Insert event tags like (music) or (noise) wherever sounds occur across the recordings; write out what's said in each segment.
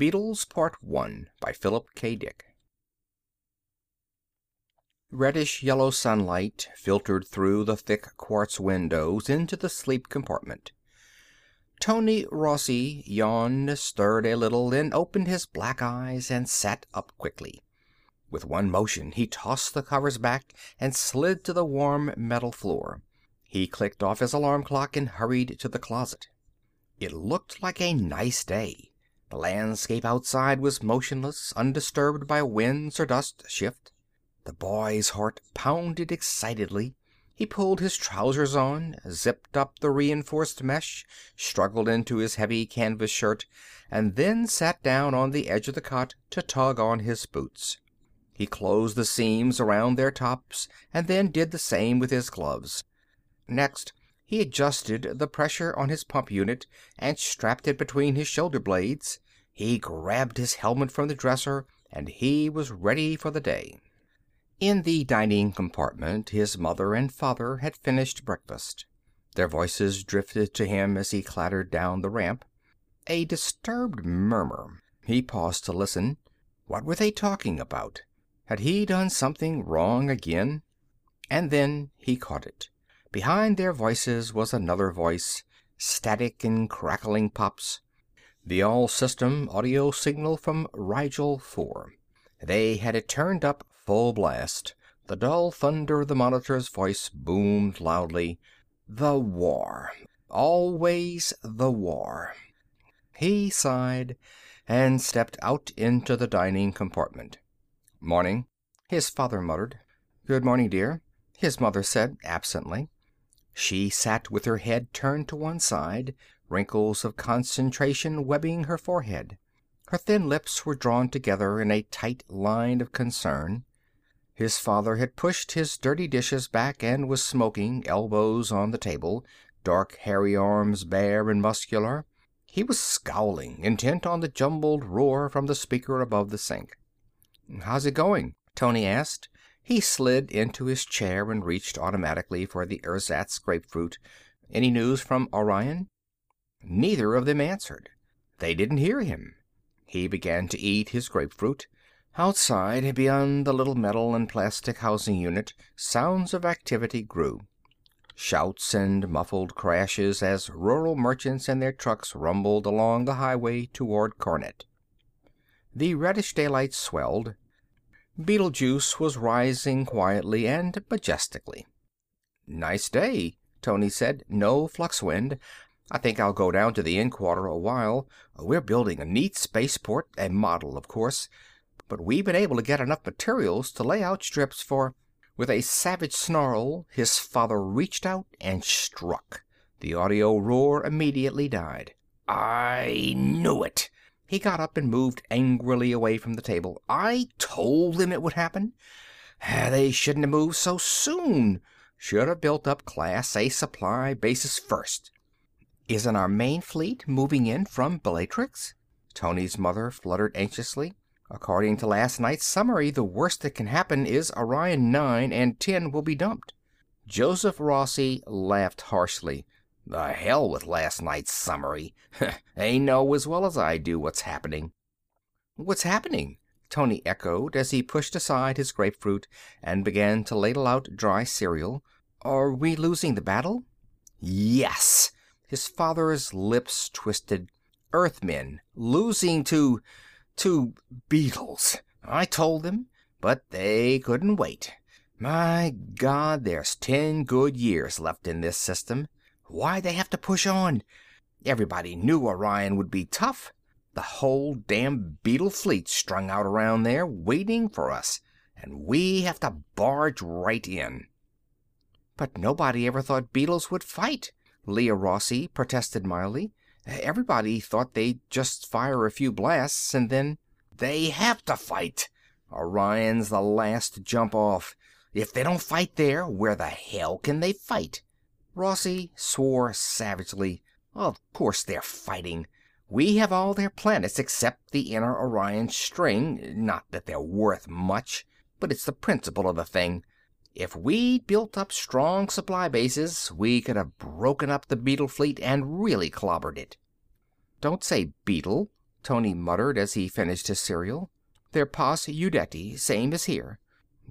Beetles Part One by Philip K. Dick Reddish yellow sunlight filtered through the thick quartz windows into the sleep compartment. Tony Rossi yawned, stirred a little, then opened his black eyes and sat up quickly. With one motion he tossed the covers back and slid to the warm metal floor. He clicked off his alarm clock and hurried to the closet. It looked like a nice day. The landscape outside was motionless, undisturbed by winds or dust shift. The boy's heart pounded excitedly. He pulled his trousers on, zipped up the reinforced mesh, struggled into his heavy canvas shirt, and then sat down on the edge of the cot to tug on his boots. He closed the seams around their tops and then did the same with his gloves. Next he adjusted the pressure on his pump unit and strapped it between his shoulder blades. He grabbed his helmet from the dresser, and he was ready for the day. In the dining compartment his mother and father had finished breakfast. Their voices drifted to him as he clattered down the ramp. A disturbed murmur. He paused to listen. What were they talking about? Had he done something wrong again? And then he caught it. Behind their voices was another voice, static and crackling pops. The all system audio signal from Rigel 4. They had it turned up full blast. The dull thunder of the monitor's voice boomed loudly. The war. Always the war. He sighed and stepped out into the dining compartment. "Morning," his father muttered. "Good morning, dear," his mother said absently. She sat with her head turned to one side, wrinkles of concentration webbing her forehead. Her thin lips were drawn together in a tight line of concern. His father had pushed his dirty dishes back and was smoking, elbows on the table, dark hairy arms bare and muscular. He was scowling, intent on the jumbled roar from the speaker above the sink. "How's it going?" Tony asked. He slid into his chair and reached automatically for the ersatz grapefruit. "Any news from Orion?" Neither of them answered. They didn't hear him. He began to eat his grapefruit. Outside, beyond the little metal and plastic housing unit, sounds of activity grew. Shouts and muffled crashes as rural merchants and their trucks rumbled along the highway toward Carnet. The reddish daylight swelled. Betelgeuse was rising quietly and majestically. "Nice day," Tony said. "No flux wind. I think I'll go down to the Inquarter a while. We're building a neat spaceport, a model, of course, but we've been able to get enough materials to lay out strips for With a savage snarl his father reached out and struck. The audio roar immediately died. "I knew it!" He got up and moved angrily away from the table. "I told them it would happen. Ah, they shouldn't have moved so soon. Should have built up Class A supply bases first." "Isn't our main fleet moving in from Bellatrix?" Tony's mother fluttered anxiously. "According to last night's summary, the worst that can happen is Orion 9 and 10 will be dumped." Joseph Rossi laughed harshly. The hell with last night's summary. (laughs) they know as well as I do what's happening. What's happening? Tony echoed as he pushed aside his grapefruit and began to ladle out dry cereal. Are we losing the battle? Yes. His father's lips twisted. Earthmen losing to to beetles. I told them, but they couldn't wait. My God, there's ten good years left in this system. Why'd they have to push on? Everybody knew Orion would be tough. The whole damn beetle fleet strung out around there, waiting for us, and we have to barge right in. But nobody ever thought beetles would fight, Leah Rossi protested mildly. Everybody thought they'd just fire a few blasts and then They have to fight. Orion's the last jump off. If they don't fight there, where the hell can they fight? Rossi swore savagely. Of course they're fighting. We have all their planets except the inner Orion string. Not that they're worth much, but it's the principle of the thing. If we'd built up strong supply bases, we could have broken up the beetle fleet and really clobbered it. Don't say beetle, Tony muttered as he finished his cereal. "They're Pas Udeti, same as here.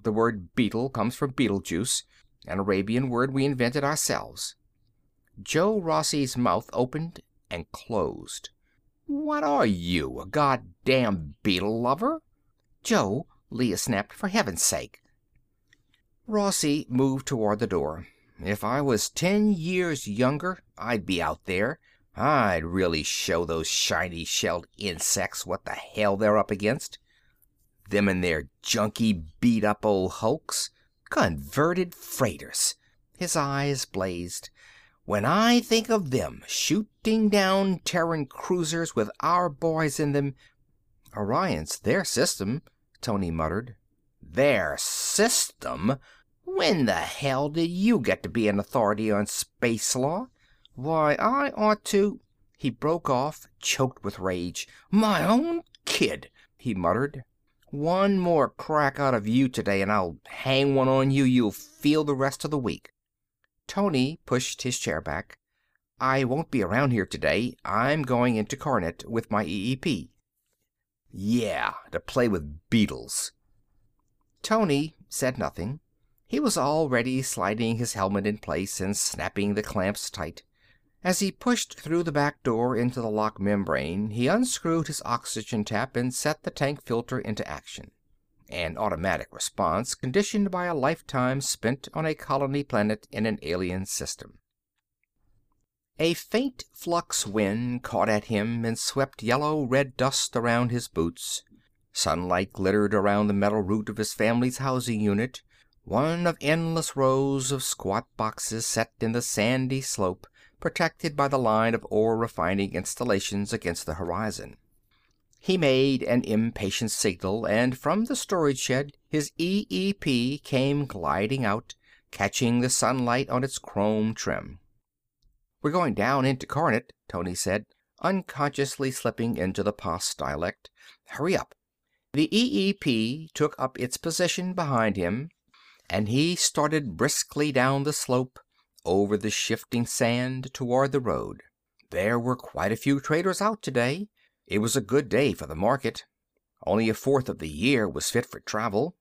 The word beetle comes from Betelgeuse, an Arabian word we invented ourselves." Joe Rossi's mouth opened and closed. "What are you, a goddam beetle lover?" "Joe," Leah snapped, "for heaven's sake!" Rossi moved toward the door. "If I was ten years younger, I'd be out there. I'd really show those shiny shelled insects what the hell they're up against. Them and their junky, beat up old hulks. Converted freighters!" His eyes blazed. "When I think of them shooting down Terran cruisers with our boys in them " "Orion's their system," Tony muttered. "Their system! When the hell did you get to be an authority on space law? Why, I ought to " He broke off, choked with rage. "My own kid!" he muttered. "One more crack out of you today and I'll hang one on you you'll feel the rest of the week." Tony pushed his chair back. "I won't be around here today. I'm going into Carnet with my EEP." "Yeah, to play with beetles." Tony said nothing. He was already sliding his helmet in place and snapping the clamps tight. As he pushed through the back door into the lock membrane, he unscrewed his oxygen tap and set the tank filter into action. An automatic response conditioned by a lifetime spent on a colony planet in an alien system. A faint flux wind caught at him and swept yellow red dust around his boots. Sunlight glittered around the metal root of his family's housing unit, one of endless rows of squat boxes set in the sandy slope, protected by the line of ore refining installations against the horizon. He made an impatient signal, and from the storage shed his EEP came gliding out, catching the sunlight on its chrome trim. "We're going down into Carnet," Tony said, unconsciously slipping into the Pas dialect. "Hurry up." The EEP took up its position behind him, and he started briskly down the slope, over the shifting sand, toward the road. There were quite a few traders out today. It was a good day for the market. Only a fourth of the year was fit for travel.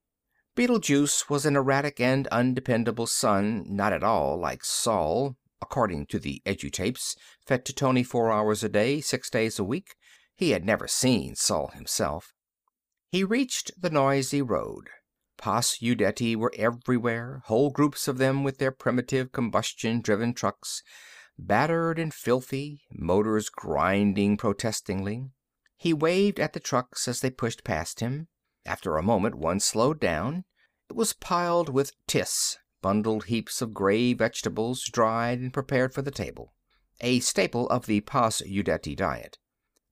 Betelgeuse was an erratic and undependable sun, not at all like Sol, according to the edutapes fed to Tony four hours a day, six days a week. He had never seen Sol himself. He reached the noisy road. Pas Udeti were everywhere, whole groups of them with their primitive combustion driven trucks, battered and filthy, motors grinding protestingly. He waved at the trucks as they pushed past him. After a moment one slowed down. It was piled with tis, bundled heaps of gray vegetables, dried and prepared for the table. A staple of the Pas Udeti diet.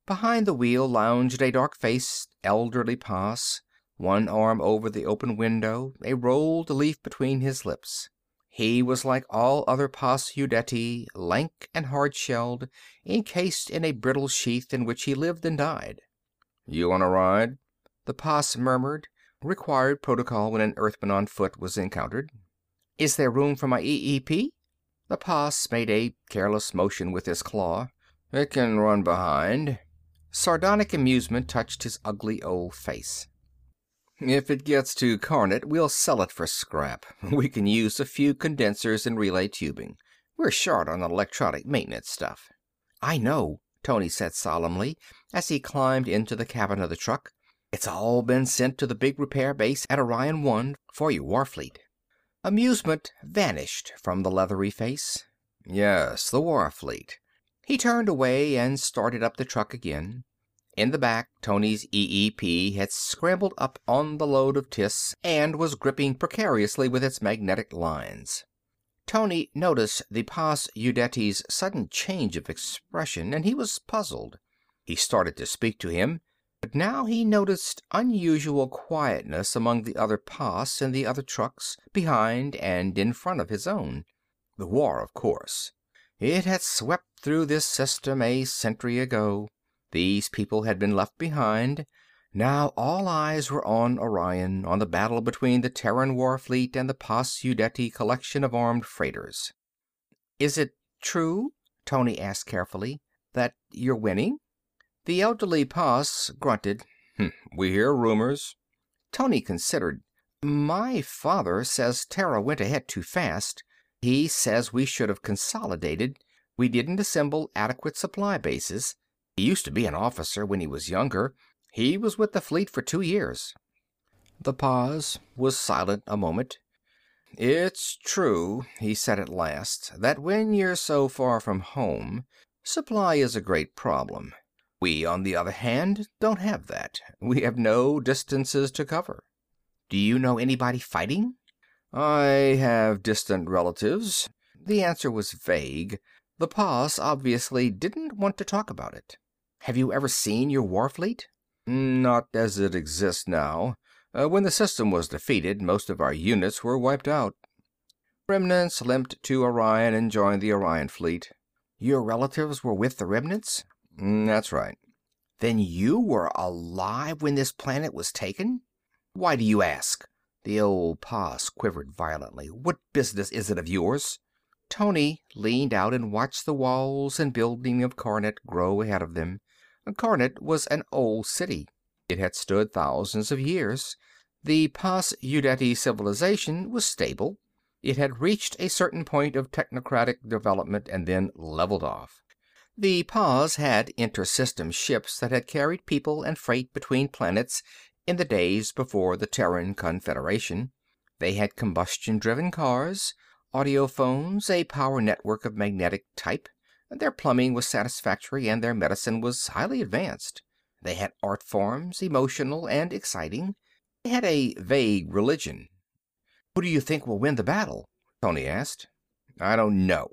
Behind the wheel lounged a dark-faced, elderly Pas, one arm over the open window, a rolled leaf between his lips. He was like all other Pas Udeti, lank and hard-shelled, encased in a brittle sheath in which he lived and died. "You want a ride?" the Pas murmured, required protocol when an Earthman on foot was encountered. "Is there room for my EEP?" The Pas made a careless motion with his claw. "It can run behind." Sardonic amusement touched his ugly old face. "If it gets to Carnet, we'll sell it for scrap. (laughs) We can use a few condensers and relay tubing. We're short on electronic maintenance stuff." "I know," Tony said solemnly as he climbed into the cabin of the truck. "It's all been sent to the big repair base at Orion One for your Warfleet." Amusement vanished from the leathery face. "Yes, the Warfleet." He turned away and started up the truck again. In the back, Tony's EEP had scrambled up on the load of tis and was gripping precariously with its magnetic lines. Tony noticed the Pas Udeti's sudden change of expression, and he was puzzled. He started to speak to him, but now he noticed unusual quietness among the other Pas in the other trucks, behind and in front of his own. The war, of course. It had swept through this system a century ago. These people had been left behind. Now all eyes were on Orion, on the battle between the Terran war fleet and the Pas Udeti collection of armed freighters. "Is it true," Tony asked carefully, "that you're winning?" The elderly Pas grunted. Hmm, "We hear rumors." Tony considered. "My father says Terra went ahead too fast. He says we should have consolidated. We didn't assemble adequate supply bases. He used to be an officer when he was younger. He was with the Fleet for two years." The Pas was silent a moment. "It's true," he said at last, "that when you're so far from home, supply is a great problem. We, on the other hand, don't have that. We have no distances to cover." "Do you know anybody fighting?" "I have distant relatives." The answer was vague. The Pas obviously didn't want to talk about it. "Have you ever seen your war fleet?" "Not as it exists now. Uh, when the system was defeated, most of our units were wiped out. Remnants limped to Orion and joined the Orion fleet." "Your relatives were with the remnants?" Mm, "That's right." "Then you were alive when this planet was taken?" "Why do you ask?" The old Pas quivered violently. "What business is it of yours?" Tony leaned out and watched the walls and buildings of Carnet grow ahead of them. Carnet was an old city. It had stood thousands of years. The Pas Udeti civilization was stable. It had reached a certain point of technocratic development and then leveled off. The Pas had inter-system ships that had carried people and freight between planets in the days before the Terran Confederation. They had combustion-driven cars, audiophones, a power network of magnetic type. Their plumbing was satisfactory and their medicine was highly advanced. They had art forms, emotional and exciting. They had a vague religion. "Who do you think will win the battle?" Tony asked. "I don't know."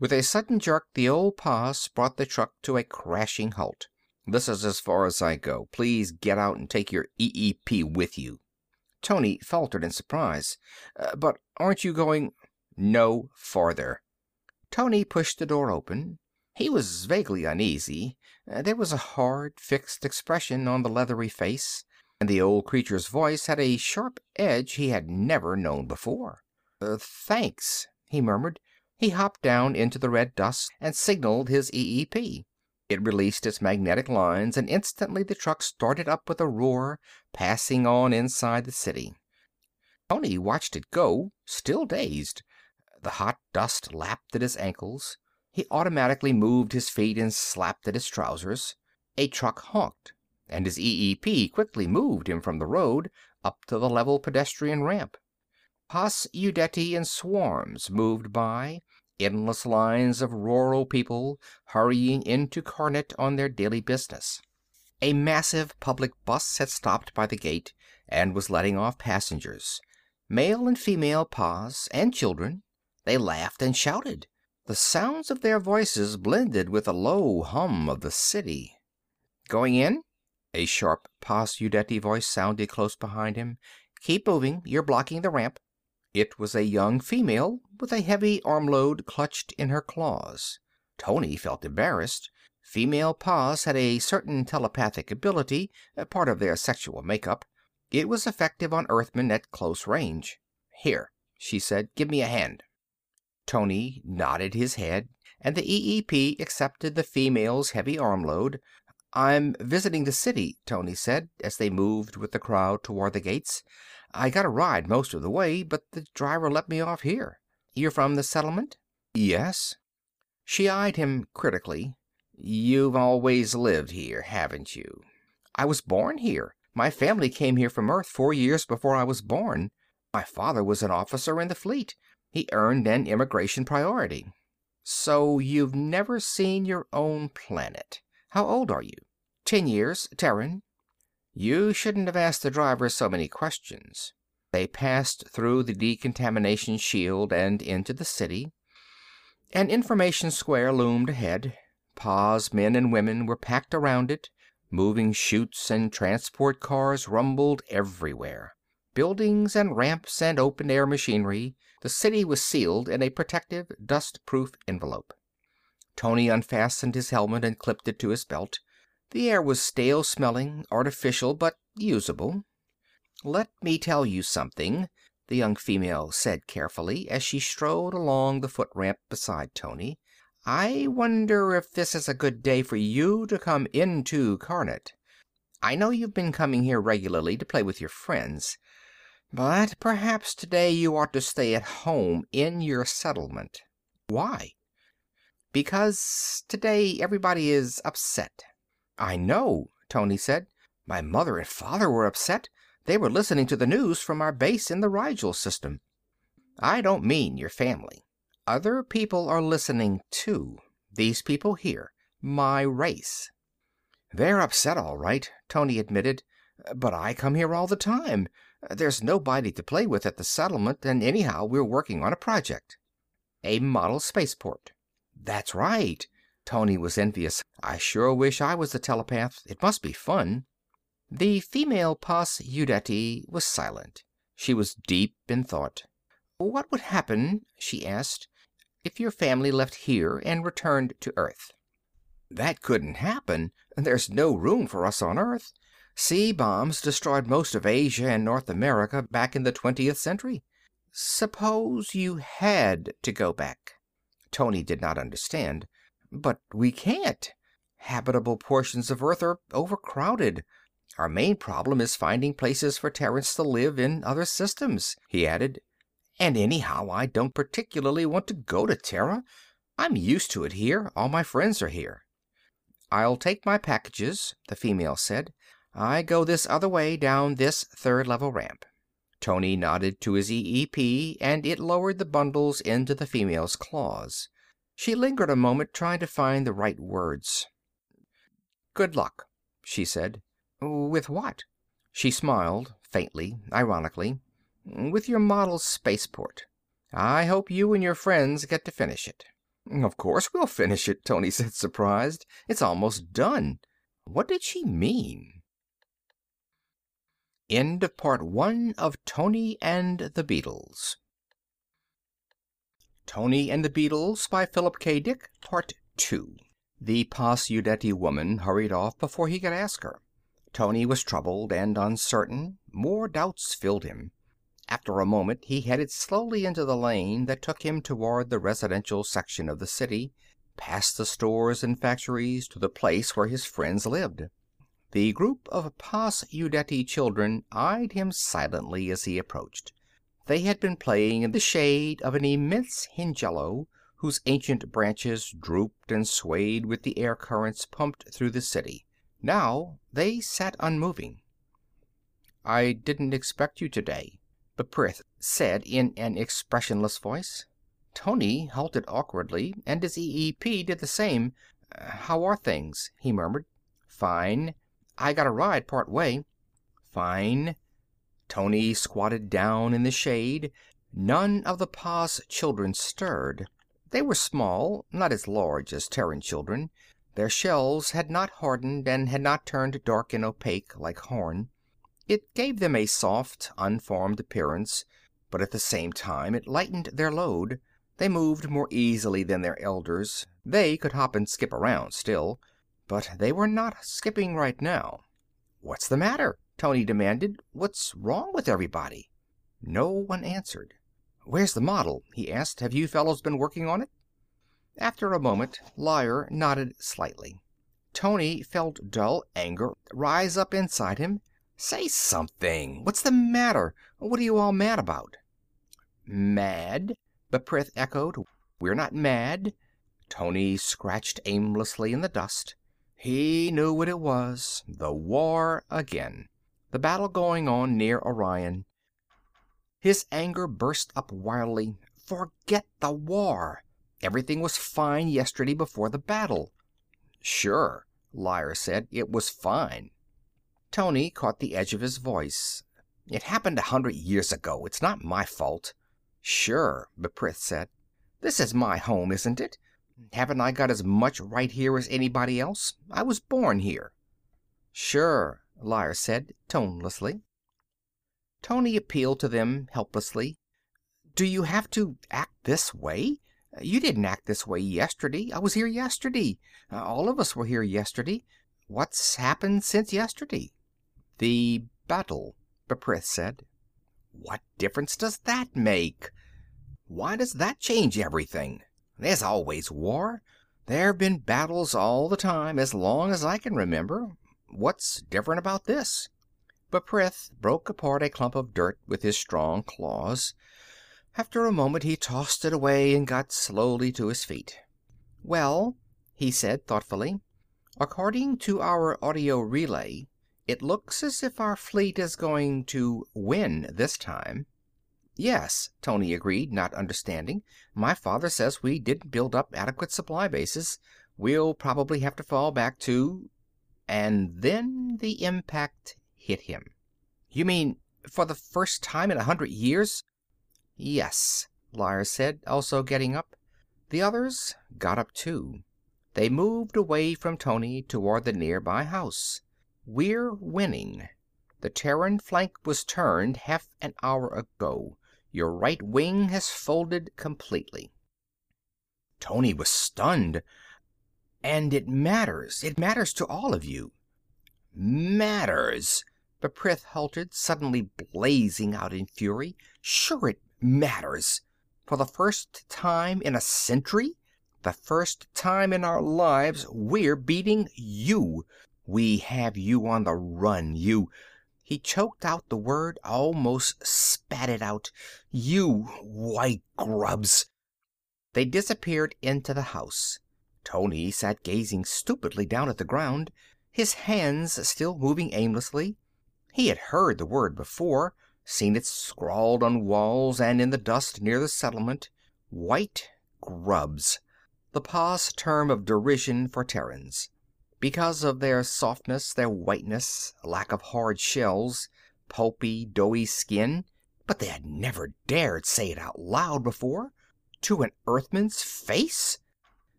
With a sudden jerk the old Pas brought the truck to a crashing halt. "This is as far as I go. Please get out and take your EEP with you." Tony faltered in surprise. Uh, "But aren't you going—" "No farther." Tony pushed the door open. He was vaguely uneasy. Uh, there was a hard, fixed expression on the leathery face, and the old creature's voice had a sharp edge he had never known before. Uh, "Thanks," he murmured. He hopped down into the red dust and signaled his EEP. It released its magnetic lines and instantly the truck started up with a roar, passing on inside the city. Tony watched it go, still dazed. The hot dust lapped at his ankles. He automatically moved his feet and slapped at his trousers. A truck honked, and his EEP quickly moved him from the road up to the level pedestrian ramp. Pas Udeti in swarms moved by, endless lines of rural people hurrying into Carnet on their daily business. A massive public bus had stopped by the gate and was letting off passengers. Male and female Pas, and children. They laughed and shouted. The sounds of their voices blended with the low hum of the city. "Going in?" A sharp Pas Udeti voice sounded close behind him. "Keep moving. You're blocking the ramp." It was a young female with a heavy armload clutched in her claws. Tony felt embarrassed. Female Pas had a certain telepathic ability, part of their sexual makeup. It was effective on Earthmen at close range. "Here," she said. "Give me a hand." Tony nodded his head, and the EEP accepted the female's heavy armload. "I'm visiting the city," Tony said, as they moved with the crowd toward the gates. "I got a ride most of the way, but the driver let me off here. You're from the settlement?" "Yes." She eyed him critically. "You've always lived here, haven't you?" "I was born here. My family came here from Earth four years before I was born. My father was an officer in the Fleet. He earned an immigration priority." "So you've never seen your own planet. How old are you?" "Ten years. Terran." You shouldn't have asked the driver so many questions. They passed through the decontamination shield and into the city. An information square loomed ahead. Pas men and women were packed around it. Moving chutes and transport cars rumbled everywhere. Buildings and ramps and open-air machinery, the city was sealed in a protective, dust-proof envelope. Tony unfastened his helmet and clipped it to his belt. The air was stale-smelling, artificial, but usable. "Let me tell you something," the young female said carefully, as she strode along the foot ramp beside Tony. I wonder if this is a good day for you to come into Carnet. I know you've been coming here regularly to play with your friends, but perhaps today you ought to stay at home in your settlement. Why? Because today everybody is upset. I know, Tony said. My mother and father were upset. They were listening to the news from our base in the Rigel system. I don't mean your family. Other people are listening too. These people here. My race. They're upset, all right, Tony admitted. But I come here all the time. There's nobody to play with at the settlement, and anyhow, we're working on a project. A model spaceport. That's right. Tony was envious. I sure wish I was a telepath. It must be fun. The female Pas Udeti was silent. She was deep in thought. What would happen, she asked, if your family left here and returned to Earth? That couldn't happen. There's no room for us on Earth. Sea bombs destroyed most of Asia and North America back in the 20th century. Suppose you had to go back. Tony did not understand. But we can't. Habitable portions of Earth are overcrowded. Our main problem is finding places for Terrans to live in other systems, he added. And anyhow, I don't particularly want to go to Terra. I'm used to it here. All my friends are here. I'll take my packages, the female said. I go this other way down this third level ramp. Tony nodded to his EEP, and it lowered the bundles into the female's claws. She lingered a moment, trying to find the right words. Good luck, she said. With what? She smiled, faintly, ironically. With your model spaceport. I hope you and your friends get to finish it. Of course we'll finish it, Tony said, surprised. It's almost done. What did she mean? End of part one of Tony and the Beetles. Tony and the Beetles by Philip K. Dick, part two. The Pas woman hurried off before he could ask her. Tony was troubled and uncertain. More doubts filled him. After a moment he headed slowly into the lane that took him toward the residential section of the city, past the stores and factories to the place where his friends lived. The group of Pas Udeti children eyed him silently as he approached. They had been playing in the shade of an immense Hingello whose ancient branches drooped and swayed with the air currents pumped through the city. Now they sat unmoving. "I didn't expect you today," B'prith said in an expressionless voice. Tony halted awkwardly, and his EEP did the same. "How are things?" he murmured. "Fine. I got a ride part way." "Fine." Tony squatted down in the shade. None of the Pas children stirred. They were small, not as large as Terran children. Their shells had not hardened and had not turned dark and opaque like horn. It gave them a soft, unformed appearance, but at the same time it lightened their load. They moved more easily than their elders. They could hop and skip around still, but they were not skipping right now. "What's the matter?" Tony demanded. "What's wrong with everybody?" No one answered. "Where's the model?" he asked. "Have you fellows been working on it?" After a moment Loyer nodded slightly. Tony felt dull anger rise up inside him. "Say something! What's the matter? What are you all mad about?" "Mad?" B'prith echoed. "We're not mad." Tony scratched aimlessly in the dust. He knew what it was. The war again. The battle going on near Orion. His anger burst up wildly. Forget the war! Everything was fine yesterday before the battle. "Sure," Loyer said. "It was fine." Tony caught the edge of his voice. "It happened a hundred years ago. It's not my fault." "Sure," B'prith said. "This is my home, isn't it? Haven't I got as much right here as anybody else? I was born here." "Sure," Loyer said, tonelessly. Tony appealed to them helplessly. "Do you have to act this way? You didn't act this way yesterday. I was here yesterday. All of us were here yesterday. What's happened since yesterday?" "The battle," B'prith said. "What difference does that make? Why does that change everything? There's always war. There've been battles all the time, as long as I can remember. What's different about this?" B'prith broke apart a clump of dirt with his strong claws. After a moment he tossed it away and got slowly to his feet. "Well," he said thoughtfully, "according to our audio relay, it looks as if our fleet is going to win this time." "Yes," Tony agreed, not understanding. "My father says we didn't build up adequate supply bases. We'll probably have to fall back to And then the impact hit him. "You mean for the first time in a hundred years?" "Yes," Liar said, also getting up. The others got up too. They moved away from Tony, toward the nearby house. "We're winning. The Terran flank was turned half an hour ago. Your right wing has folded completely." Tony was stunned. "And it matters. It matters to all of you." "Matters!" The Prith halted, suddenly blazing out in fury. "Sure it matters. For the first time in a century, the first time in our lives, we're beating you. We have you on the run, you he choked out the word, almost spat it out. "You white grubs!" They disappeared into the house. Tony sat gazing stupidly down at the ground, his hands still moving aimlessly. He had heard the word before, seen it scrawled on walls and in the dust near the settlement. White grubs. The Pas term of derision for Terrans because of their softness, their whiteness, lack of hard shells, pulpy, doughy skin, but they had never dared say it out loud before. To an Earthman's face.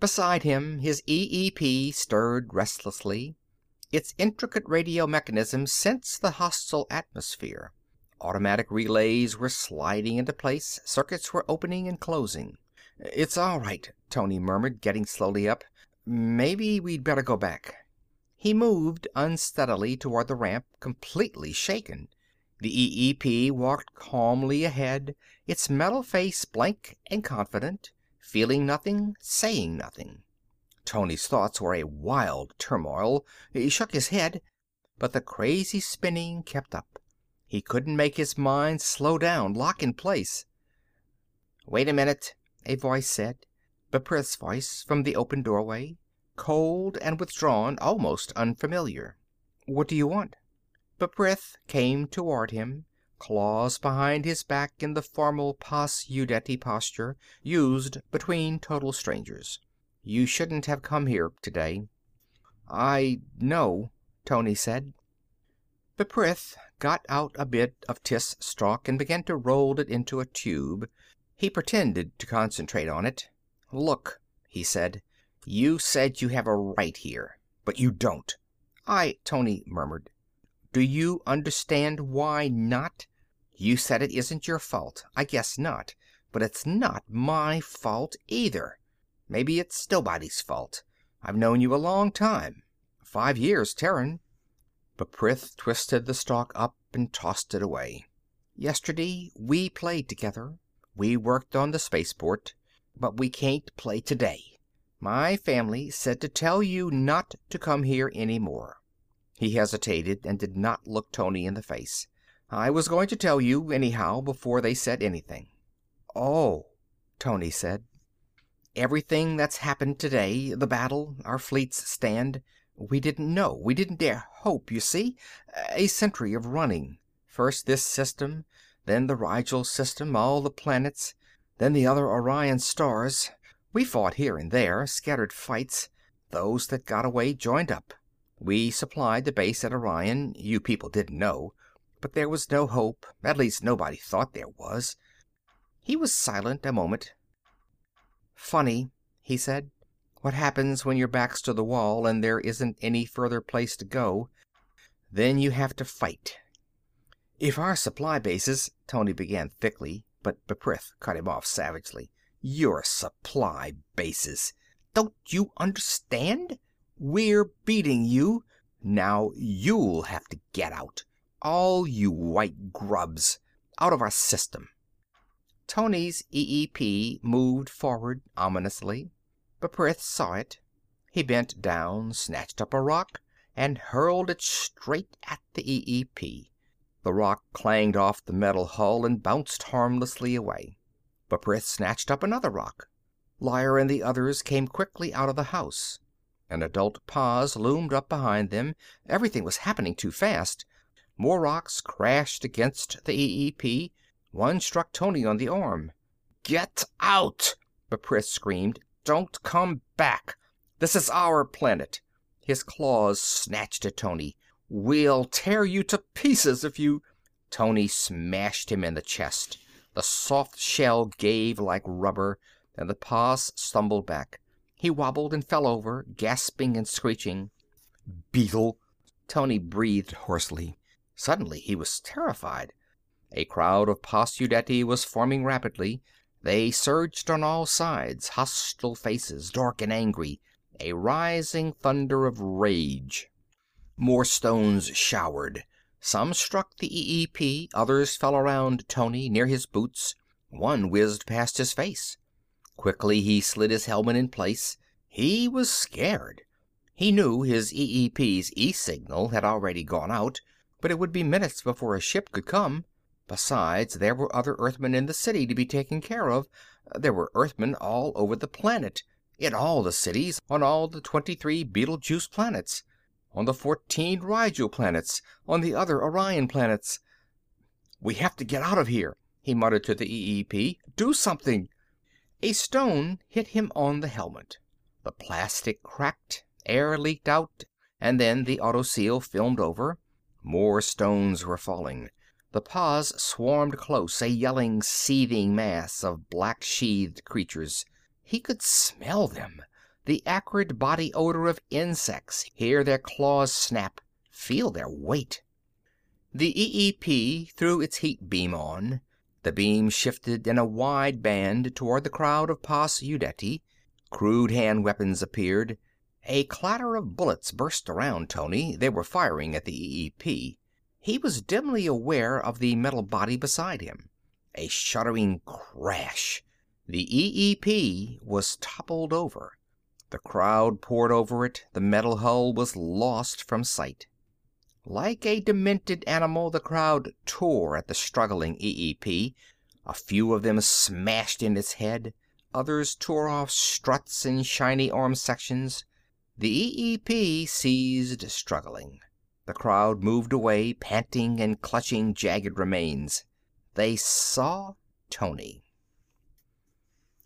Beside him, his EEP stirred restlessly. Its intricate radio mechanism sensed the hostile atmosphere. Automatic relays were sliding into place, circuits were opening and closing. "It's all right," Tony murmured, getting slowly up. Maybe we'd better go back. He moved unsteadily toward the ramp, completely shaken. The EEP walked calmly ahead, its metal face blank and confident, feeling nothing, saying nothing. Tony's thoughts were a wild turmoil. He shook his head, but the crazy spinning kept up. He couldn't make his mind slow down, lock in place. "Wait a minute," a voice said. B'prith's voice, from the open doorway. Cold and withdrawn, almost unfamiliar. "What do you want?" B'prith came toward him, claws behind his back in the formal Pas Udeti posture used between total strangers. "You shouldn't have come here today." "I know," Tony said. B'prith got out a bit of tis stalk and began to roll it into a tube. He pretended to concentrate on it. "Look," he said. "You said you have a right here. But you don't." "I " Tony murmured. "Do you understand why not? You said it isn't your fault. I guess not. But it's not my fault, either. Maybe it's nobody's fault. I've known you a long time. Five years Terran." B'prith twisted the stalk up and tossed it away. "Yesterday we played together. We worked on the spaceport. But we can't play today. My family said to tell you not to come here any more." He hesitated and did not look Tony in the face. "I was going to tell you, anyhow, before they said anything." "Oh," Tony said. "Everything that's happened today the battle, our fleet's stand we didn't know, we didn't dare hope, you see? A century of running. First this system, then the Rigel system, all the planets. Then the other Orion stars. We fought here and there, scattered fights. Those that got away joined up. We supplied the base at Orion. You people didn't know. But there was no hope. At least nobody thought there was." He was silent a moment. "Funny," he said. "What happens when your back's to the wall and there isn't any further place to go? Then you have to fight." "If our supply bases " Tony began thickly but B'prith cut him off savagely. "Your supply bases! Don't you understand? We're beating you. Now you'll have to get out. All you white grubs. Out of our system." Tony's EEP moved forward ominously. but saw it. He bent down, snatched up a rock, and hurled it straight at the EEP. The rock clanged off the metal hull and bounced harmlessly away. But snatched up another rock. Liar and the others came quickly out of the house. An adult Pas loomed up behind them. Everything was happening too fast. More rocks crashed against the EEP. One struck Tony on the arm. "Get out!" Prith screamed. "Don't come back! This is our planet!" His claws snatched at Tony. "We'll tear you to pieces if you Tony smashed him in the chest. The soft shell gave like rubber, and the Pas stumbled back. He wobbled and fell over, gasping and screeching. "Beetle!" Tony breathed hoarsely. Suddenly he was terrified. A crowd of Pas was forming rapidly. They surged on all sides, hostile faces, dark and angry, a rising thunder of rage. More stones showered. Some struck the EEP, others fell around Tony, near his boots. One whizzed past his face. Quickly he slid his helmet in place. He was scared. He knew his EEP's E-signal had already gone out, but it would be minutes before a ship could come. Besides, there were other Earthmen in the city to be taken care of. There were Earthmen all over the planet, in all the cities, on all the twenty-three Betelgeuse planets on the fourteen Rigel planets, on the other Orion planets. "We have to get out of here," he muttered to the EEP. "Do something!" A stone hit him on the helmet. The plastic cracked, air leaked out, and then the autoseal filmed over. More stones were falling. The Pas swarmed close, a yelling, seething mass of black sheathed creatures. He could smell them the acrid body odor of insects, hear their claws snap, feel their weight. The EEP threw its heat beam on. The beam shifted in a wide band toward the crowd of Pas Udeti. Crude hand weapons appeared. A clatter of bullets burst around Tony. They were firing at the EEP. He was dimly aware of the metal body beside him. A shuddering crash. The EEP was toppled over. The crowd poured over it, the metal hull was lost from sight. Like a demented animal, the crowd tore at the struggling EEP. A few of them smashed in its head. Others tore off struts and shiny arm sections. The EEP ceased struggling. The crowd moved away, panting and clutching jagged remains. They saw Tony.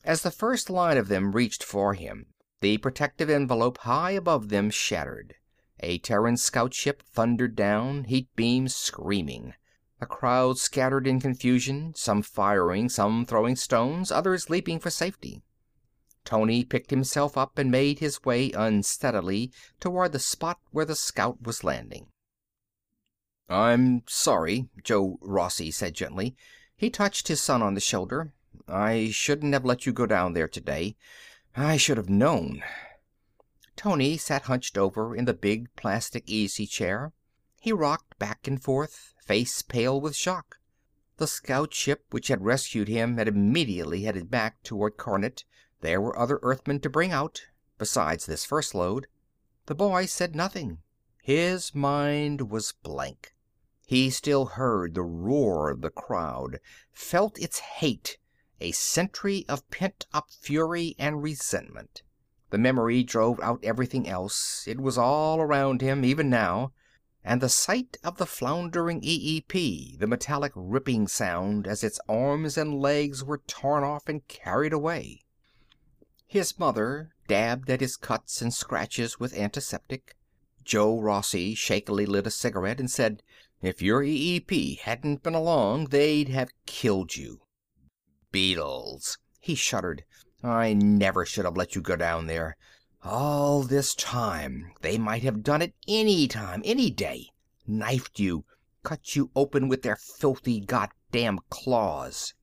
As the first line of them reached for him, the protective envelope high above them shattered. A Terran scout ship thundered down, heat beams screaming. The crowd scattered in confusion, some firing, some throwing stones, others leaping for safety. Tony picked himself up and made his way unsteadily toward the spot where the scout was landing. "I'm sorry," Joe Rossi said gently. He touched his son on the shoulder. "I shouldn't have let you go down there today. I should have known. Tony sat hunched over in the big plastic easy chair. He rocked back and forth, face pale with shock. The scout ship which had rescued him had immediately headed back toward Carnet. There were other Earthmen to bring out, besides this first load. The boy said nothing. His mind was blank. He still heard the roar of the crowd, felt its hate a century of pent up fury and resentment. The memory drove out everything else. It was all around him, even now. And the sight of the floundering EEP, the metallic ripping sound as its arms and legs were torn off and carried away. His mother dabbed at his cuts and scratches with antiseptic. Joe Rossi shakily lit a cigarette and said, "If your EEP hadn't been along, they'd have killed you." Beetles. He shuddered. I never should have let you go down there. All this time. They might have done it any time, any day. Knifed you, cut you open with their filthy goddamn claws.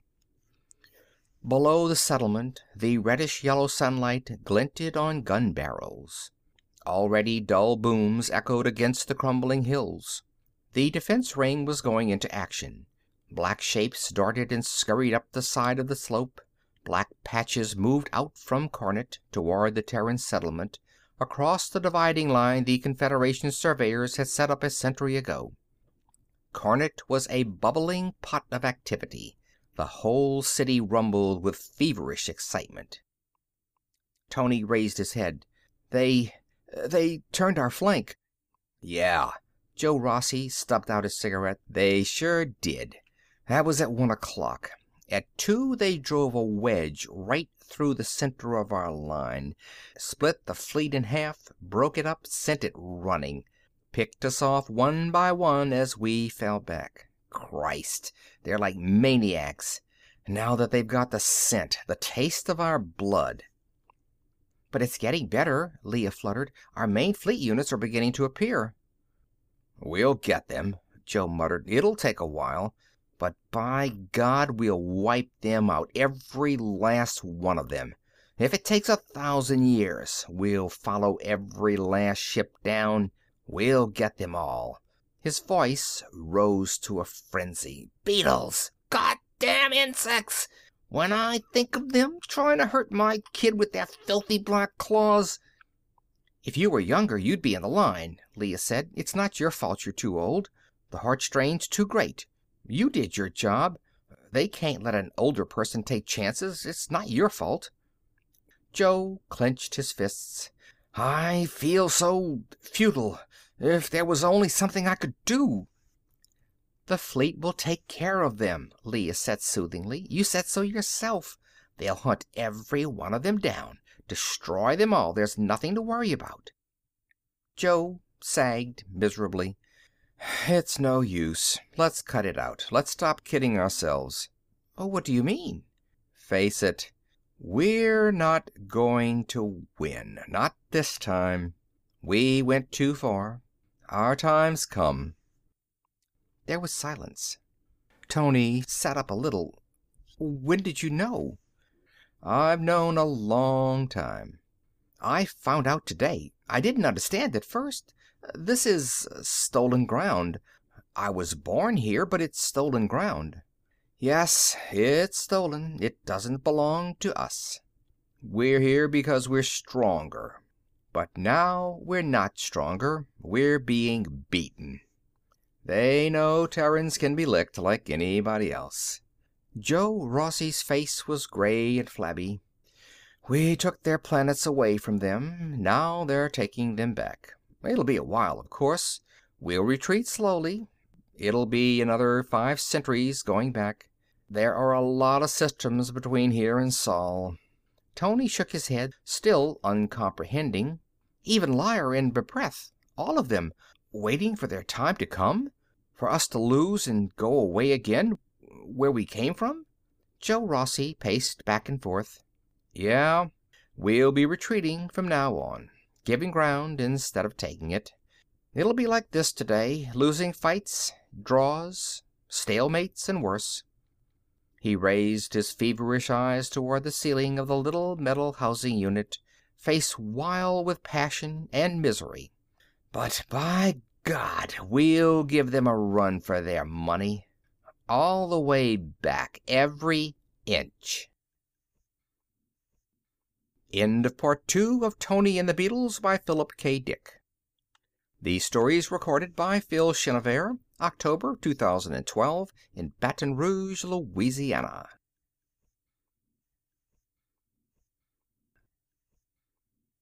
Below the settlement, the reddish yellow sunlight glinted on gun barrels. Already dull booms echoed against the crumbling hills. The defense ring was going into action. Black shapes darted and scurried up the side of the slope. Black patches moved out from Carnet, toward the Terran settlement, across the dividing line the Confederation surveyors had set up a century ago. Carnet was a bubbling pot of activity. The whole city rumbled with feverish excitement. Tony raised his head. "They they turned our flank." "Yeah." Joe Rossi stubbed out his cigarette. "They sure did. That was at one o'clock. At two they drove a wedge right through the center of our line, split the fleet in half, broke it up, sent it running. Picked us off one by one as we fell back. Christ, they're like maniacs. Now that they've got the scent, the taste of our blood." "But it's getting better," Leah fluttered. "Our main fleet units are beginning to appear." "We'll get them," Joe muttered. "It'll take a while. But by God, we'll wipe them out, every last one of them. If it takes a thousand years, we'll follow every last ship down. We'll get them all." His voice rose to a frenzy. "Beetles! Goddamn insects! When I think of them trying to hurt my kid with their filthy black claws "If you were younger, you'd be in the line," Leah said. "It's not your fault you're too old. The heart strain's too great. You did your job. They can't let an older person take chances. It's not your fault." Joe clenched his fists. "I feel so futile. If there was only something I could do." "The fleet will take care of them," Leah said soothingly. "You said so yourself. They'll hunt every one of them down. Destroy them all. There's nothing to worry about." Joe sagged miserably. "It's no use. Let's cut it out. Let's stop kidding ourselves." Oh, "What do you mean?" "Face it. We're not going to win. Not this time. We went too far. Our time's come." There was silence. Tony sat up a little. "When did you know?" "I've known a long time." "I found out today. I didn't understand at first. This is stolen ground. I was born here, but it's stolen ground." "Yes, it's stolen. It doesn't belong to us. We're here because we're stronger. But now we're not stronger. We're being beaten. They know Terrans can be licked, like anybody else." Joe Rossi's face was gray and flabby. "We took their planets away from them. Now they're taking them back. It'll be a while, of course. We'll retreat slowly. It'll be another five centuries going back. There are a lot of systems between here and Sol." Tony shook his head, still uncomprehending. "Even Lyre and B'prith. All of them. Waiting for their time to come? For us to lose and go away again, where we came from?" Joe Rossi paced back and forth. "Yeah. We'll be retreating from now on. Giving ground instead of taking it. It'll be like this today, losing fights, draws, stalemates, and worse." He raised his feverish eyes toward the ceiling of the little metal housing unit, face wild with passion and misery. "But by God, we'll give them a run for their money. All the way back, every inch." End of Part Two of Tony and the Beetles by Philip K. Dick. These stories recorded by Phil Chenevert, October 2012, in Baton Rouge, Louisiana.